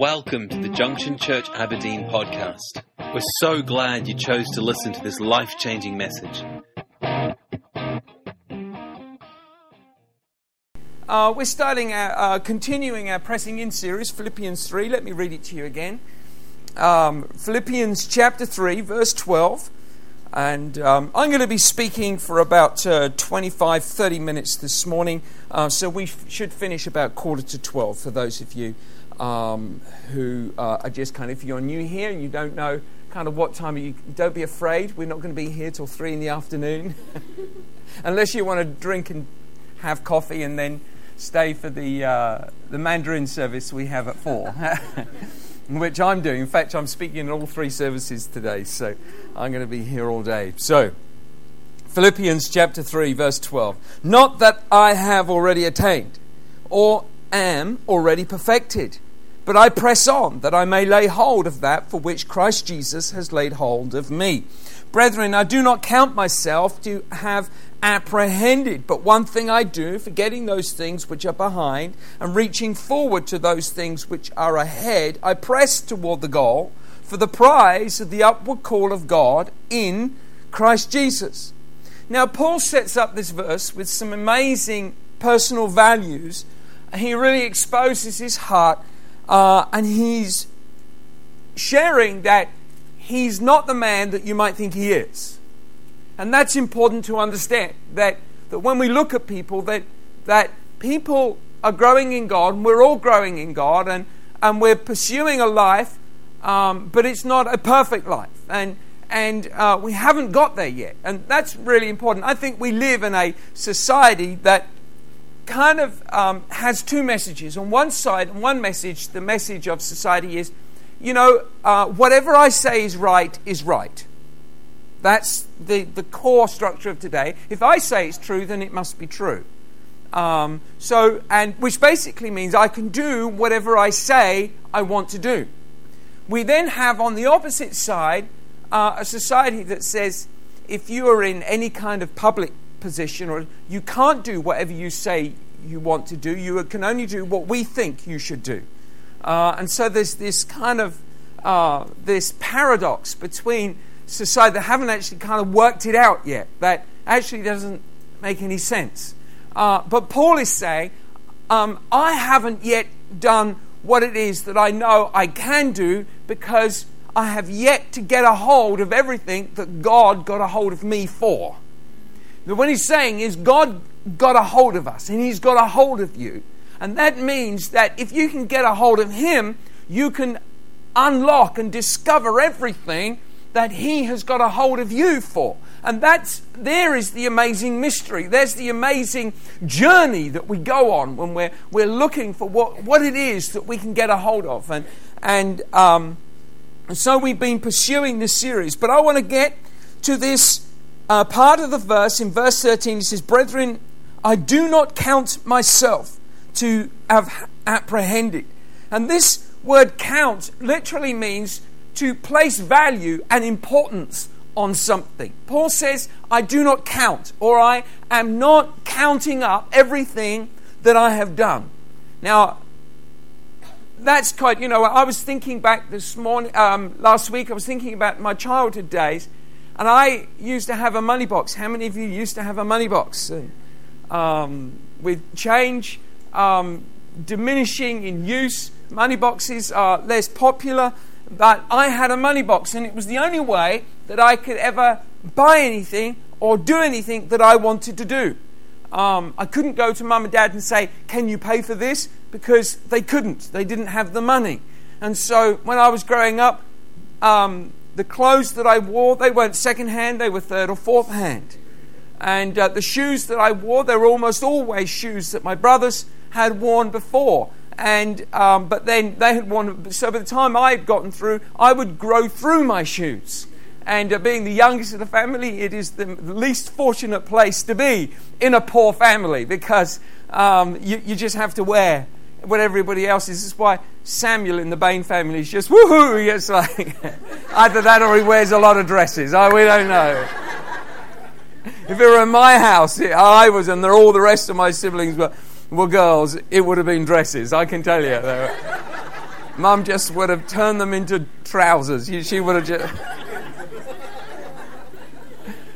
Welcome to the Junction Church Aberdeen podcast. We're so glad you chose to listen to this life changing message. Uh, we're starting our, uh, continuing our pressing in series, Philippians 3. Let me read it to you again. Um, Philippians chapter 3, verse 12. And um, I'm going to be speaking for about uh, 25, 30 minutes this morning. Uh, so we f- should finish about quarter to 12 for those of you um, who uh, are just kind of, if you're new here and you don't know kind of what time, you don't be afraid. We're not going to be here till 3 in the afternoon. Unless you want to drink and have coffee and then stay for the, uh, the Mandarin service we have at 4. which I'm doing. In fact, I'm speaking in all three services today, so I'm going to be here all day. So, Philippians chapter 3, verse 12. Not that I have already attained or am already perfected, but I press on that I may lay hold of that for which Christ Jesus has laid hold of me. Brethren, I do not count myself to have apprehended. But one thing I do, forgetting those things which are behind and reaching forward to those things which are ahead, I press toward the goal for the prize of the upward call of God in Christ Jesus. Now, Paul sets up this verse with some amazing personal values. He really exposes his heart uh, and he's sharing that he's not the man that you might think he is. And that's important to understand that, that when we look at people, that, that people are growing in God, and we're all growing in God, and, and we're pursuing a life, um, but it's not a perfect life. And, and uh, we haven't got there yet. And that's really important. I think we live in a society that kind of um, has two messages. On one side, one message, the message of society is, you know, uh, whatever I say is right is right. That's the, the core structure of today. If I say it's true, then it must be true. Um, so, and which basically means I can do whatever I say I want to do. We then have on the opposite side uh, a society that says if you are in any kind of public position or you can't do whatever you say you want to do, you can only do what we think you should do. Uh, and so there's this kind of uh, this paradox between society that haven't actually kind of worked it out yet. That actually doesn't make any sense. Uh, but Paul is saying, um, I haven't yet done what it is that I know I can do because I have yet to get a hold of everything that God got a hold of me for. Now, what he's saying is, God got a hold of us, and He's got a hold of you. And that means that if you can get a hold of Him, you can unlock and discover everything that He has got a hold of you for. And that's there is the amazing mystery. There's the amazing journey that we go on when we're we're looking for what, what it is that we can get a hold of. And and um, so we've been pursuing this series. But I want to get to this uh, part of the verse in verse 13. He says, Brethren, I do not count myself to have apprehended. And this word count literally means to place value and importance on something. Paul says, I do not count, or I am not counting up everything that I have done. Now, that's quite, you know, I was thinking back this morning, um, last week, I was thinking about my childhood days, and I used to have a money box. How many of you used to have a money box? Um, with change um, diminishing in use, money boxes are less popular. But I had a money box, and it was the only way that I could ever buy anything or do anything that I wanted to do. Um, I couldn't go to mum and dad and say, Can you pay for this? Because they couldn't. They didn't have the money. And so when I was growing up, um, the clothes that I wore, they weren't second hand, they were third or fourth hand. And uh, the shoes that I wore, they were almost always shoes that my brothers had worn before and um, but then they had worn, So by the time I had gotten through, I would grow through my shoes. And uh, being the youngest of the family, it is the least fortunate place to be in a poor family because um, you, you just have to wear what everybody else is. This is why Samuel in the Bain family is just woohoo. It's like either that or he wears a lot of dresses. Oh, we don't know. if it were in my house, I was, and all the rest of my siblings were were girls, it would have been dresses, I can tell you. Mum just would have turned them into trousers. She would have just.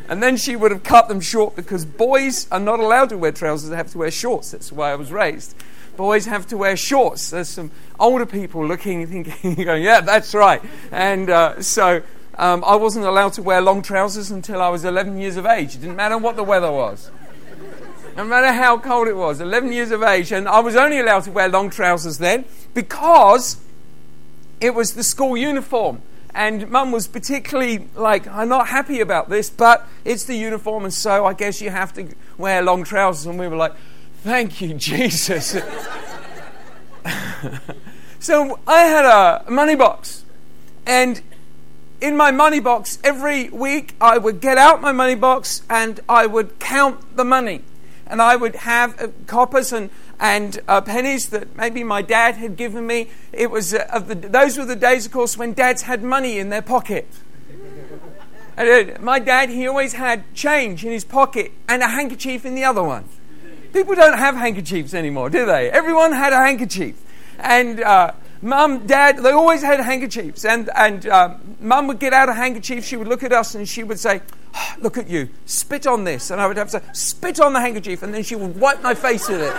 And then she would have cut them short because boys are not allowed to wear trousers, they have to wear shorts. That's the way I was raised. Boys have to wear shorts. There's some older people looking, and thinking, going, yeah, that's right. And uh, so um, I wasn't allowed to wear long trousers until I was 11 years of age. It didn't matter what the weather was. No matter how cold it was, 11 years of age. And I was only allowed to wear long trousers then because it was the school uniform. And mum was particularly like, I'm not happy about this, but it's the uniform, and so I guess you have to wear long trousers. And we were like, thank you, Jesus. so I had a money box, and in my money box, every week I would get out my money box and I would count the money. And I would have uh, coppers and and uh, pennies that maybe my dad had given me. It was uh, of the, those were the days, of course, when dads had money in their pocket. And, uh, my dad, he always had change in his pocket and a handkerchief in the other one. People don't have handkerchiefs anymore, do they? Everyone had a handkerchief. And uh, mum, dad, they always had handkerchiefs. And, and uh, mum would get out a handkerchief, she would look at us and she would say, oh, Look at you, spit on this. And I would have to say, Spit on the handkerchief. And then she would wipe my face with it.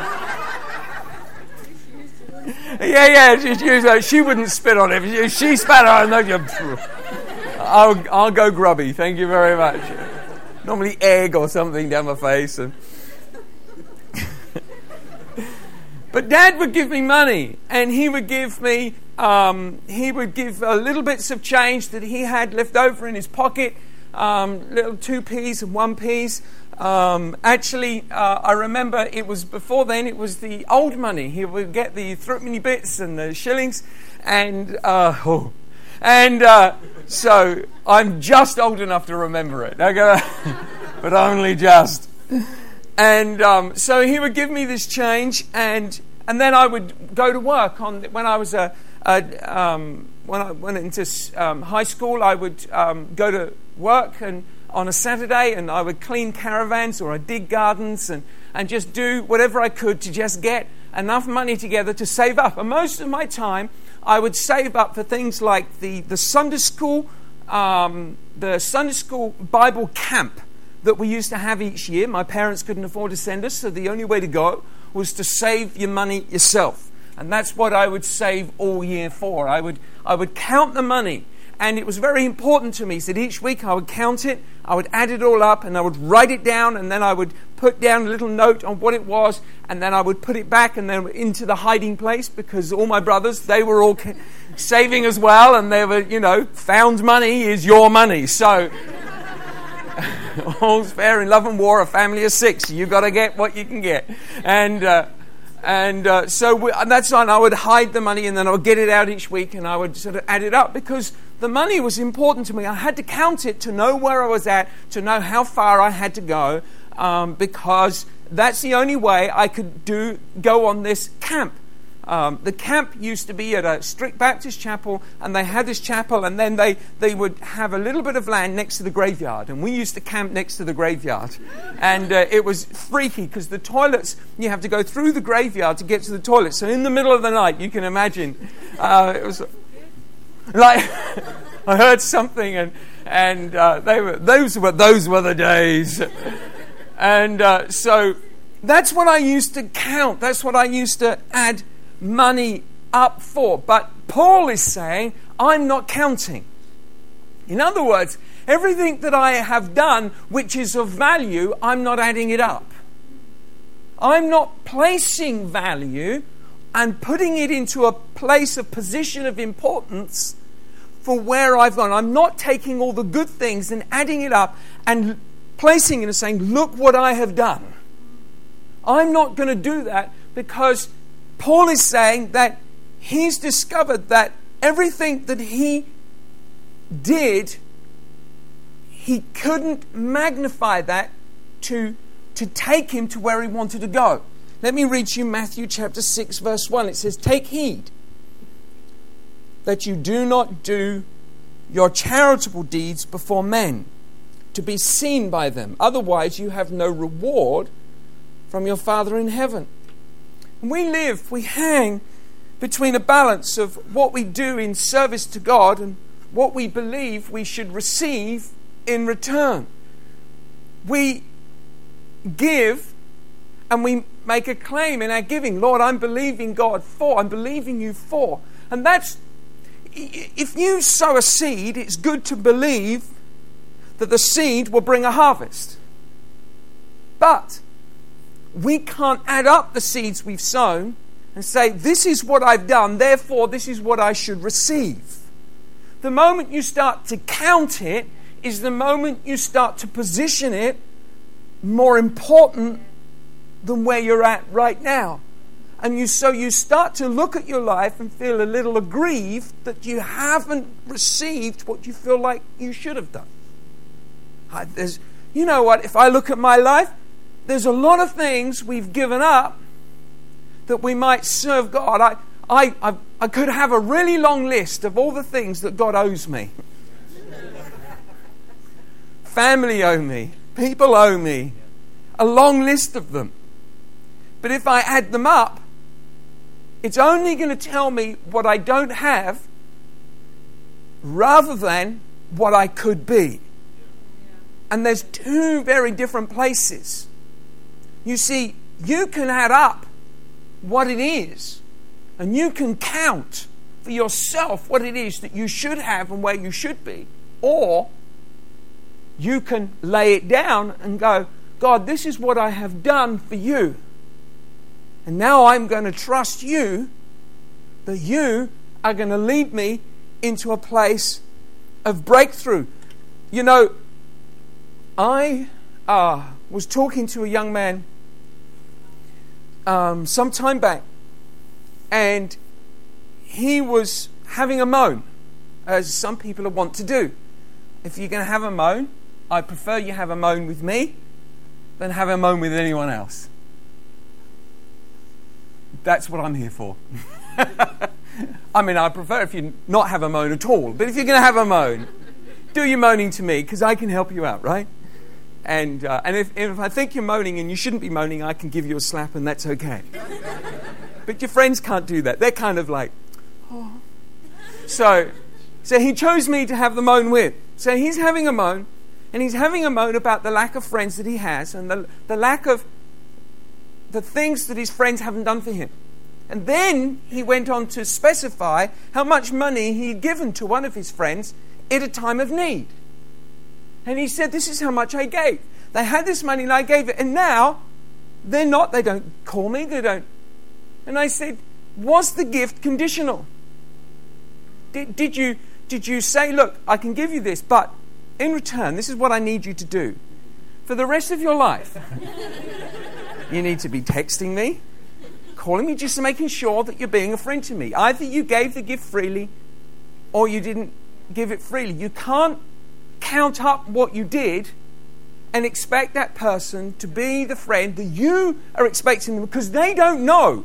yeah, yeah, she, she, she, wouldn't spit on it. If she spat on it, I'll, I'll go grubby. Thank you very much. Normally egg or something down my face. And but Dad would give me money, and he would give me um, he would give little bits of change that he had left over in his pocket, um, little two p's and one p's. Um, actually, uh, I remember it was before then, it was the old money. He would get the threepenny bits and the shillings, and, uh, oh, and uh, so I'm just old enough to remember it, okay? but only just. And um, so he would give me this change, and, and then I would go to work. On when I was a, a um, when I went into um, high school, I would um, go to work and on a Saturday and I would clean caravans or I'd dig gardens and, and just do whatever I could to just get enough money together to save up. And most of my time, I would save up for things like the, the Sunday school, um, the Sunday school Bible camp that we used to have each year. My parents couldn't afford to send us, so the only way to go was to save your money yourself. And that's what I would save all year for. I would, I would count the money and it was very important to me. that each week I would count it, I would add it all up, and I would write it down, and then I would put down a little note on what it was, and then I would put it back and then into the hiding place because all my brothers, they were all saving as well, and they were, you know, found money is your money. So, all's fair in love and war, a family of six. You've got to get what you can get. And, uh, and uh, so we, and that's fine. I would hide the money and then I would get it out each week and I would sort of add it up because the money was important to me. I had to count it to know where I was at, to know how far I had to go, um, because that's the only way I could do go on this camp. Um, the camp used to be at a strict Baptist chapel, and they had this chapel, and then they, they would have a little bit of land next to the graveyard, and we used to camp next to the graveyard. And uh, it was freaky because the toilets, you have to go through the graveyard to get to the toilet. So in the middle of the night, you can imagine, uh, it was like, I heard something, and, and uh, they were, those, were, those were the days. And uh, so that's what I used to count, that's what I used to add money up for. But Paul is saying, I'm not counting. In other words, everything that I have done which is of value, I'm not adding it up. I'm not placing value and putting it into a place of position of importance for where I've gone. I'm not taking all the good things and adding it up and placing it and saying, Look what I have done. I'm not going to do that because Paul is saying that he's discovered that everything that he did, he couldn't magnify that to, to take him to where he wanted to go. Let me read to you Matthew chapter 6, verse 1. It says, Take heed that you do not do your charitable deeds before men to be seen by them. Otherwise, you have no reward from your Father in heaven we live, we hang between a balance of what we do in service to God and what we believe we should receive in return. We give and we make a claim in our giving. Lord, I'm believing God for, I'm believing you for. And that's, if you sow a seed, it's good to believe that the seed will bring a harvest. But we can't add up the seeds we've sown and say, This is what I've done, therefore, this is what I should receive. The moment you start to count it is the moment you start to position it more important than where you're at right now. And you, so you start to look at your life and feel a little aggrieved that you haven't received what you feel like you should have done. I, you know what? If I look at my life, there's a lot of things we've given up that we might serve God. I, I, I, I could have a really long list of all the things that God owes me. Family owe me, people owe me, a long list of them. But if I add them up, it's only going to tell me what I don't have rather than what I could be. And there's two very different places. You see, you can add up what it is, and you can count for yourself what it is that you should have and where you should be, or you can lay it down and go, God, this is what I have done for you. And now I'm going to trust you that you are going to lead me into a place of breakthrough. You know, I uh, was talking to a young man um, some time back, and he was having a moan, as some people want to do. If you're going to have a moan, I prefer you have a moan with me than have a moan with anyone else. That's what I'm here for. I mean, I prefer if you not have a moan at all, but if you're going to have a moan, do your moaning to me because I can help you out, right? And, uh, and if, if I think you're moaning and you shouldn't be moaning, I can give you a slap and that's okay. but your friends can't do that. They're kind of like, oh. So, so he chose me to have the moan with. So he's having a moan, and he's having a moan about the lack of friends that he has and the, the lack of the things that his friends haven't done for him. And then he went on to specify how much money he'd given to one of his friends at a time of need. And he said, This is how much I gave. They had this money and I gave it. And now they're not, they don't call me, they don't. And I said, Was the gift conditional? Did, did, you, did you say, Look, I can give you this, but in return, this is what I need you to do? For the rest of your life, you need to be texting me, calling me, just making sure that you're being a friend to me. Either you gave the gift freely or you didn't give it freely. You can't count up what you did and expect that person to be the friend that you are expecting them because they don't know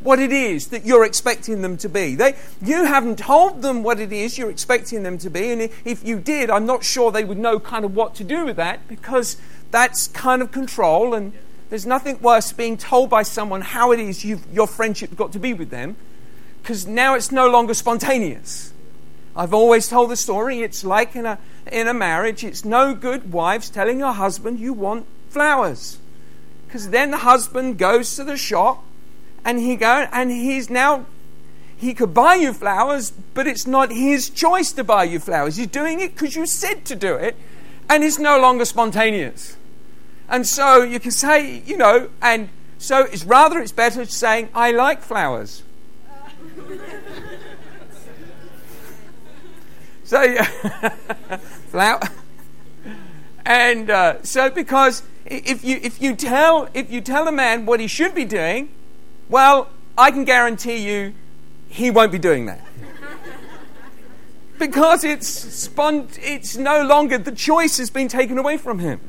what it is that you're expecting them to be. They, you haven't told them what it is you're expecting them to be, and if you did, I'm not sure they would know kind of what to do with that because that's kind of control, and there's nothing worse being told by someone how it is your friendship got to be with them because now it's no longer spontaneous. I've always told the story. It's like in a, in a marriage, it's no good wives telling her husband you want flowers. Because then the husband goes to the shop and he go and he's now he could buy you flowers, but it's not his choice to buy you flowers. He's doing it because you said to do it, and it's no longer spontaneous. And so you can say, you know, and so it's rather it's better saying, I like flowers. So, flower. And uh, so, because if you if you tell if you tell a man what he should be doing, well, I can guarantee you, he won't be doing that. because it's spont- it's no longer the choice has been taken away from him.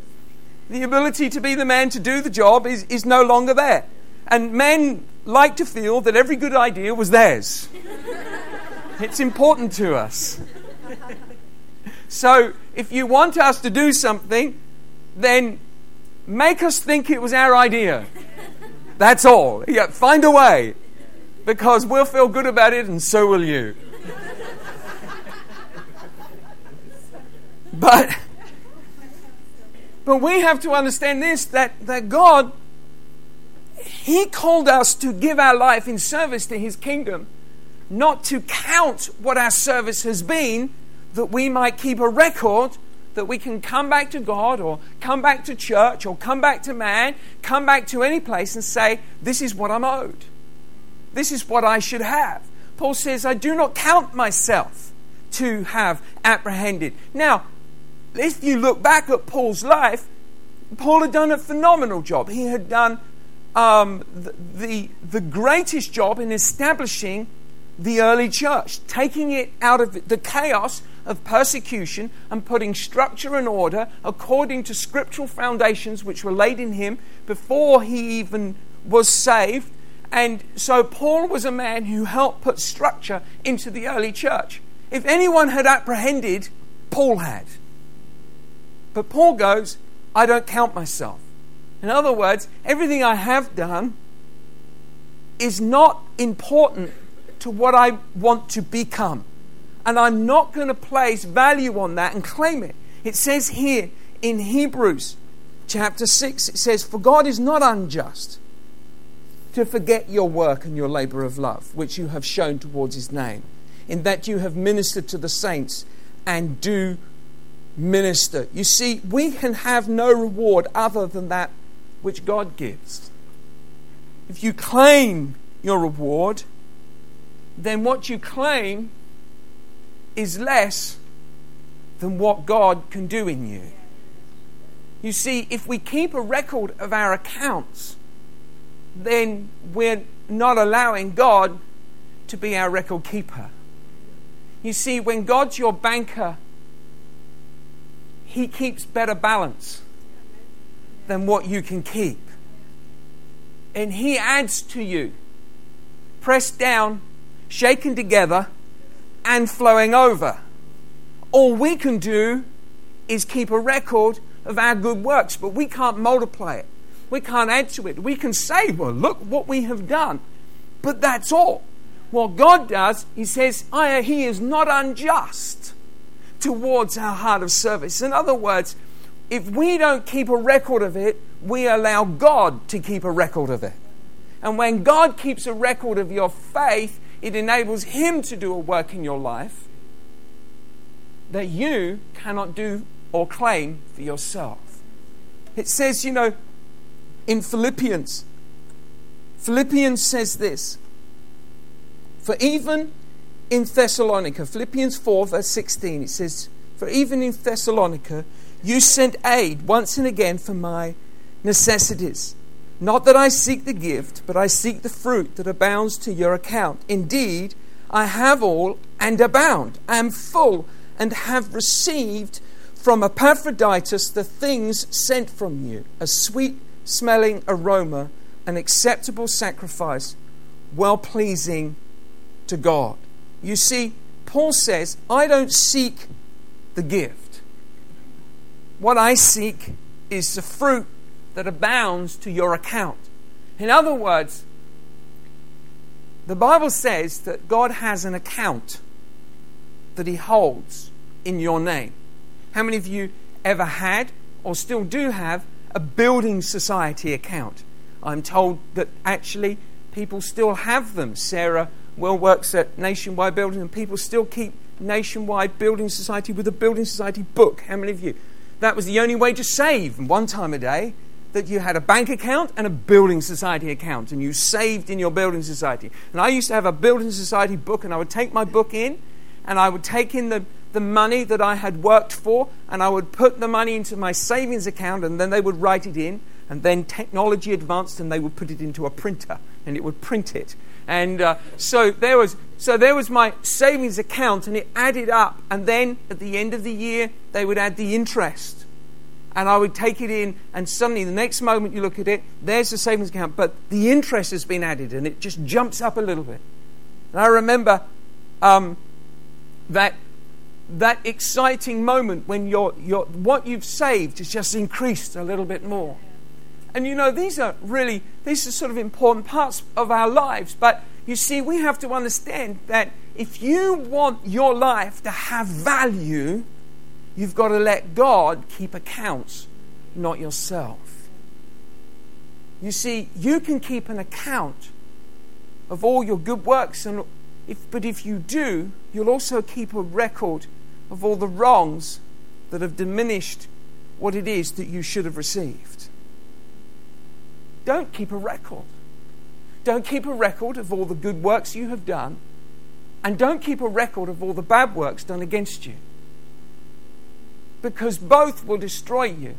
The ability to be the man to do the job is, is no longer there. And men like to feel that every good idea was theirs. it's important to us. so if you want us to do something, then make us think it was our idea. That's all. Yeah, find a way. because we'll feel good about it and so will you. but but we have to understand this that, that God he called us to give our life in service to his kingdom, not to count what our service has been, that we might keep a record that we can come back to God or come back to church or come back to man, come back to any place and say, This is what I'm owed. This is what I should have. Paul says, I do not count myself to have apprehended. Now, if you look back at Paul's life, Paul had done a phenomenal job. He had done um, the, the, the greatest job in establishing the early church, taking it out of the chaos of persecution and putting structure and order according to scriptural foundations which were laid in him before he even was saved. And so Paul was a man who helped put structure into the early church. If anyone had apprehended, Paul had. But Paul goes, I don't count myself. In other words, everything I have done is not important to what I want to become. And I'm not going to place value on that and claim it. It says here in Hebrews chapter 6, it says, For God is not unjust to forget your work and your labor of love, which you have shown towards his name, in that you have ministered to the saints and do minister. You see, we can have no reward other than that which God gives. If you claim your reward, then what you claim is less than what God can do in you. You see, if we keep a record of our accounts, then we're not allowing God to be our record keeper. You see, when God's your banker, He keeps better balance than what you can keep. And He adds to you, pressed down, shaken together, and flowing over. All we can do is keep a record of our good works, but we can't multiply it. We can't add to it. We can say, well, look what we have done. But that's all. What God does, He says, ah, He is not unjust towards our heart of service. In other words, if we don't keep a record of it, we allow God to keep a record of it. And when God keeps a record of your faith, it enables Him to do a work in your life that you cannot do or claim for yourself. It says, you know, in Philippians, Philippians says this For even in Thessalonica, Philippians 4, verse 16, it says, For even in Thessalonica, you sent aid once and again for my necessities. Not that I seek the gift, but I seek the fruit that abounds to your account. Indeed, I have all and abound. I am full and have received from Epaphroditus the things sent from you a sweet smelling aroma, an acceptable sacrifice, well pleasing to God. You see, Paul says, I don't seek the gift. What I seek is the fruit that abounds to your account. In other words, the Bible says that God has an account that He holds in your name. How many of you ever had or still do have a building society account? I'm told that actually people still have them. Sarah well works at Nationwide Building, and people still keep Nationwide Building Society with a Building Society book. How many of you? That was the only way to save one time a day. That you had a bank account and a building society account, and you saved in your building society. And I used to have a building society book, and I would take my book in, and I would take in the, the money that I had worked for, and I would put the money into my savings account, and then they would write it in, and then technology advanced, and they would put it into a printer, and it would print it. And uh, so there was so there was my savings account, and it added up. And then at the end of the year, they would add the interest, and I would take it in. And suddenly, the next moment you look at it, there's the savings account, but the interest has been added, and it just jumps up a little bit. And I remember um, that that exciting moment when your, your, what you've saved has just increased a little bit more. And you know, these are really, these are sort of important parts of our lives. But You see, we have to understand that if you want your life to have value, you've got to let God keep accounts, not yourself. You see, you can keep an account of all your good works, and if, but if you do, you'll also keep a record of all the wrongs that have diminished what it is that you should have received. Don't keep a record. Don't keep a record of all the good works you have done, and don't keep a record of all the bad works done against you. Because both will destroy you.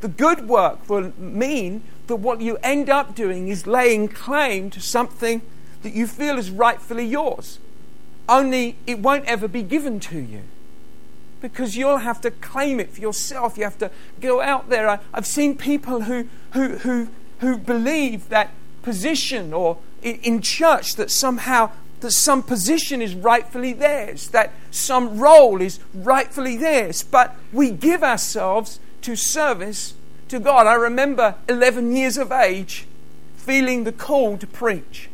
The good work will mean that what you end up doing is laying claim to something that you feel is rightfully yours. Only it won't ever be given to you because you'll have to claim it for yourself. You have to go out there. I, have seen people who, who, who, who believe that position or in, in church that somehow that some position is rightfully theirs, that some role is rightfully theirs, but we give ourselves to service to God. I remember 11 years of age feeling the call to preach.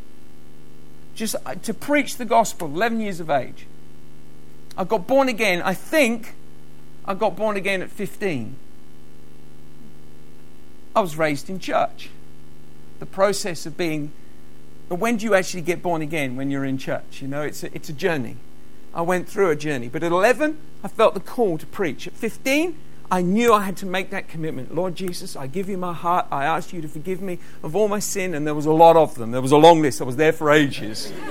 Just uh, to preach the gospel, 11 years of age. I got born again, I think I got born again at 15. I was raised in church. The process of being, when do you actually get born again when you're in church? You know, it's a, it's a journey. I went through a journey. But at 11, I felt the call to preach. At 15, I knew I had to make that commitment. Lord Jesus, I give you my heart. I ask you to forgive me of all my sin. And there was a lot of them. There was a long list. I was there for ages.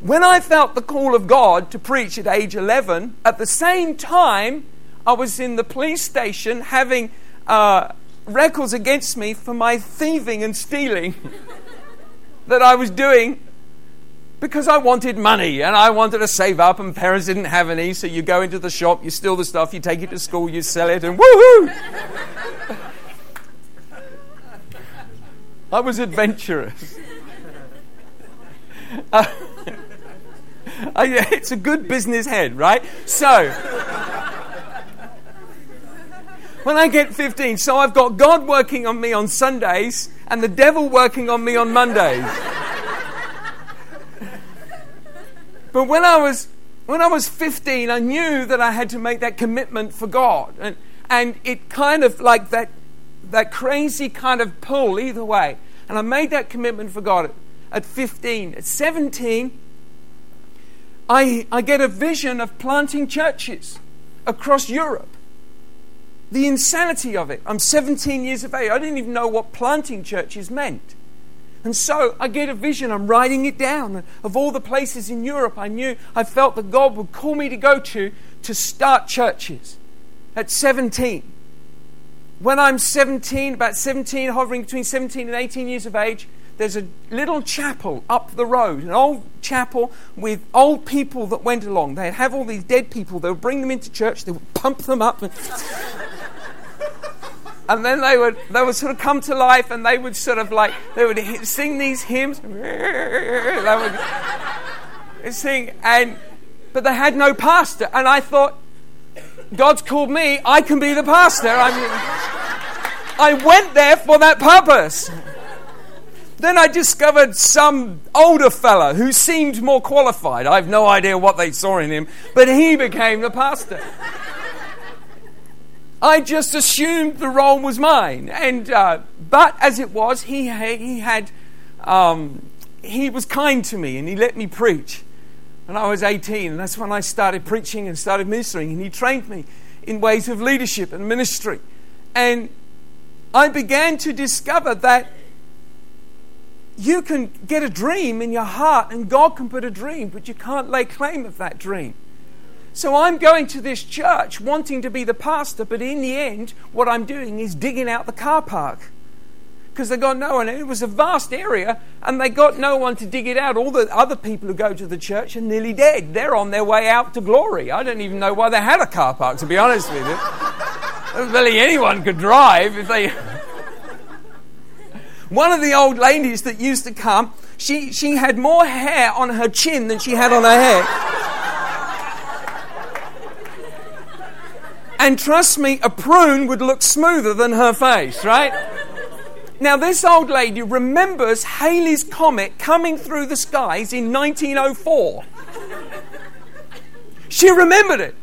When I felt the call of God to preach at age 11, at the same time, I was in the police station having uh, records against me for my thieving and stealing that I was doing because I wanted money and I wanted to save up, and parents didn't have any. So you go into the shop, you steal the stuff, you take it to school, you sell it, and woohoo! I was adventurous. Uh, it's a good business head, right? So, when I get 15, so I've got God working on me on Sundays and the devil working on me on Mondays. but when I was when I was 15, I knew that I had to make that commitment for God. And, and it kind of like that, that crazy kind of pull either way. And I made that commitment for God at, at 15. At 17, I, I get a vision of planting churches across Europe. The insanity of it. I'm 17 years of age. I didn't even know what planting churches meant. And so I get a vision, I'm writing it down of all the places in Europe I knew I felt that God would call me to go to to start churches at 17. When I'm 17, about 17, hovering between 17 and 18 years of age, there's a little chapel up the road, an old chapel with old people that went along. They'd have all these dead people, they would bring them into church, they would pump them up. And, and then they would, they would sort of come to life and they would sort of like, they would sing these hymns. They would sing, and, but they had no pastor. And I thought, God's called me, I can be the pastor. I I went there for that purpose. Then I discovered some older fella who seemed more qualified. I have no idea what they saw in him, but he became the pastor. I just assumed the role was mine, and uh, but as it was, he he had um, he was kind to me, and he let me preach. And I was 18, and that's when I started preaching and started ministering, and he trained me in ways of leadership and ministry, and I began to discover that you can get a dream in your heart and God can put a dream, but you can't lay claim of that dream. So I'm going to this church wanting to be the pastor, but in the end, what I'm doing is digging out the car park. Because they got no one. It was a vast area, and they got no one to dig it out. All the other people who go to the church are nearly dead. They're on their way out to glory. I don't even know why they had a car park, to be honest with you. Really, anyone could drive if they. One of the old ladies that used to come, she, she had more hair on her chin than she had on her head. And trust me, a prune would look smoother than her face, right? Now, this old lady remembers Halley's Comet coming through the skies in 1904. she remembered it.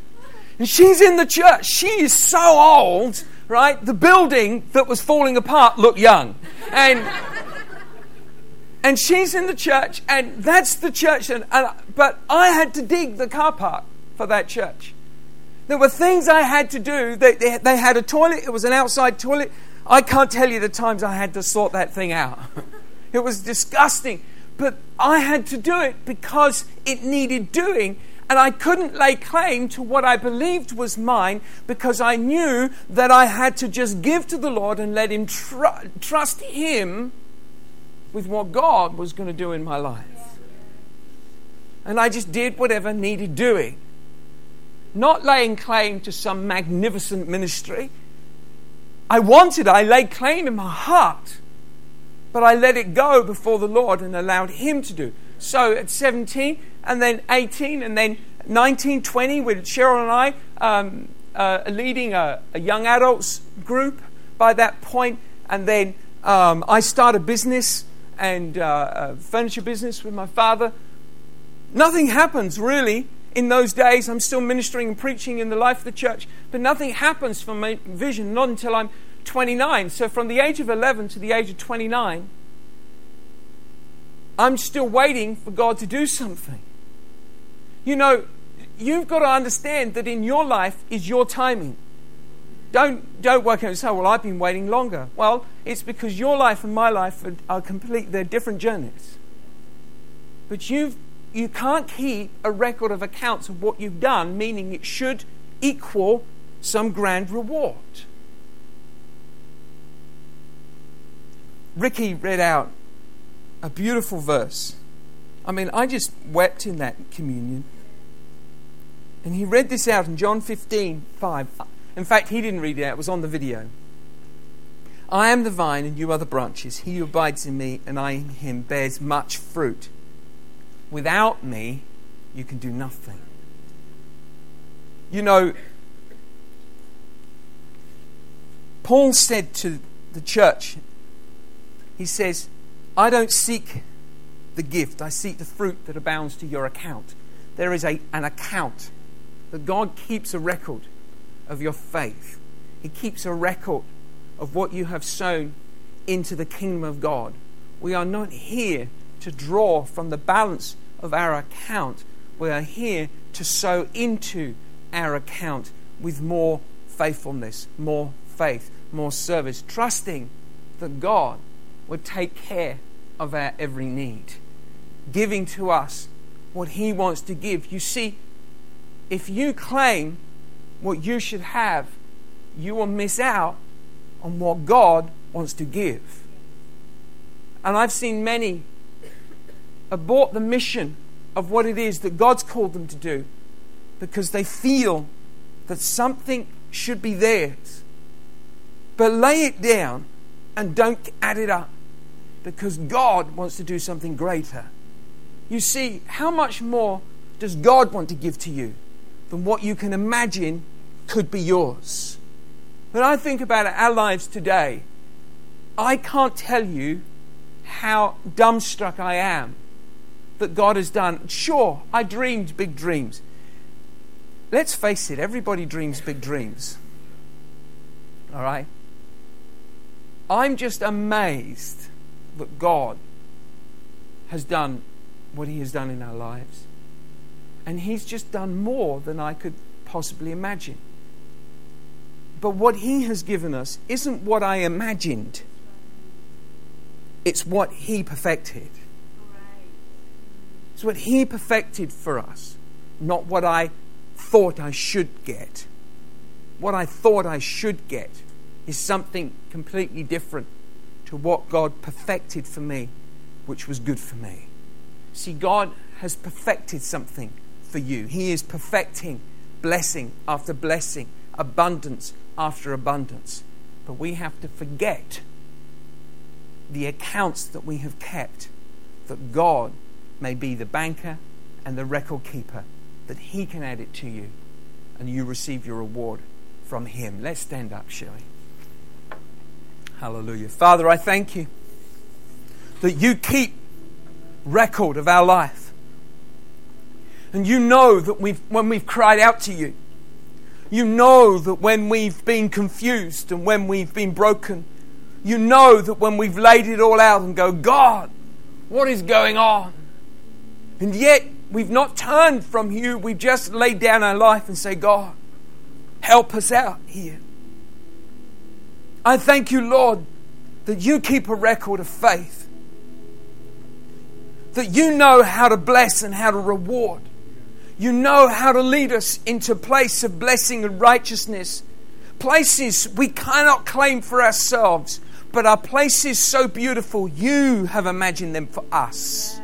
And she's in the church. She is so old, right? The building that was falling apart looked young. And and she's in the church, and that's the church. And, and, but I had to dig the car park for that church. There were things I had to do. They, they, they had a toilet, it was an outside toilet. I can't tell you the times I had to sort that thing out. it was disgusting. But I had to do it because it needed doing. And I couldn't lay claim to what I believed was mine because I knew that I had to just give to the Lord and let Him tr- trust Him with what God was going to do in my life. And I just did whatever needed doing. Not laying claim to some magnificent ministry. I wanted, I laid claim in my heart, but I let it go before the Lord and allowed Him to do. So at 17, and then 18, and then 19, 20, with Cheryl and I um, uh, leading a, a young adults group by that point, and then um, I start a business and uh, furniture business with my father. Nothing happens really in those days. I'm still ministering and preaching in the life of the church, but nothing happens for my vision not until I'm 29. So from the age of 11 to the age of 29, I'm still waiting for God to do something. You know, you've got to understand that in your life is your timing. Don't, don't work out and say, well, I've been waiting longer. Well, it's because your life and my life are, are complete, they're different journeys. But you've, you can't keep a record of accounts of what you've done, meaning it should equal some grand reward. Ricky read out a beautiful verse. I mean, I just wept in that communion. And he read this out in John 15 5. In fact, he didn't read it out, it was on the video. I am the vine, and you are the branches. He who abides in me, and I in him, bears much fruit. Without me, you can do nothing. You know, Paul said to the church, he says, I don't seek the gift, I seek the fruit that abounds to your account. There is a, an account that God keeps a record of your faith. He keeps a record of what you have sown into the kingdom of God. We are not here to draw from the balance of our account. We are here to sow into our account with more faithfulness, more faith, more service, trusting that God would take care of our every need, giving to us what He wants to give. You see, if you claim what you should have, you will miss out on what God wants to give. And I've seen many abort the mission of what it is that God's called them to do because they feel that something should be theirs. But lay it down and don't add it up because God wants to do something greater. You see, how much more does God want to give to you? than what you can imagine could be yours. When I think about our lives today, I can't tell you how dumbstruck I am that God has done. Sure, I dreamed big dreams. Let's face it, everybody dreams big dreams. All right? I'm just amazed that God has done what He has done in our lives. And He's just done more than I could possibly imagine. But what He has given us isn't what I imagined, it's what He perfected. It's what He perfected for us, not what I thought I should get. What I thought I should get is something completely different to what God perfected for me, which was good for me. See, God has perfected something for you. He is perfecting blessing after blessing, abundance after abundance. But we have to forget the accounts that we have kept, that God may be the banker and the record keeper, that He can add it to you and you receive your reward from Him. Let's stand up, shall we? Hallelujah. Father, I thank you that you keep record of our life. And you know that we've, when we've cried out to you, you know that when we've been confused and when we've been broken, you know that when we've laid it all out and go, God, what is going on? And yet we've not turned from you, we've just laid down our life and say, God, help us out here. I thank you, Lord, that you keep a record of faith, that you know how to bless and how to reward. You know how to lead us into place of blessing and righteousness. Places we cannot claim for ourselves, but are places so beautiful. You have imagined them for us,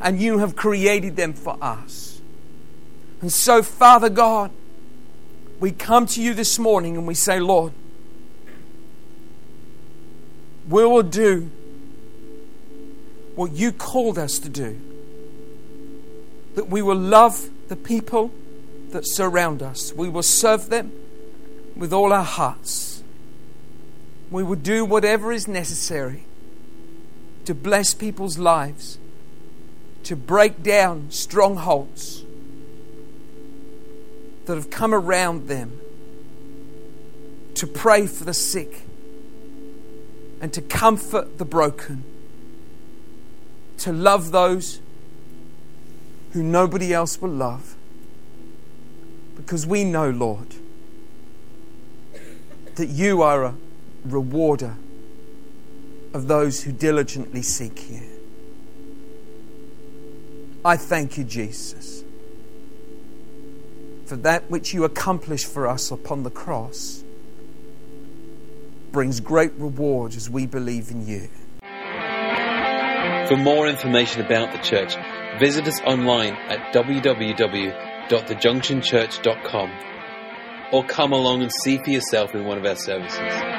and you have created them for us. And so, Father God, we come to you this morning and we say, Lord, we will do what you called us to do. That we will love the people that surround us. We will serve them with all our hearts. We will do whatever is necessary to bless people's lives, to break down strongholds that have come around them, to pray for the sick and to comfort the broken, to love those who nobody else will love. Because we know, Lord, that you are a rewarder of those who diligently seek you. I thank you, Jesus, for that which you accomplished for us upon the cross brings great reward as we believe in you. For more information about the church, visit us online at www.thejunctionchurch.com or come along and see for yourself in one of our services.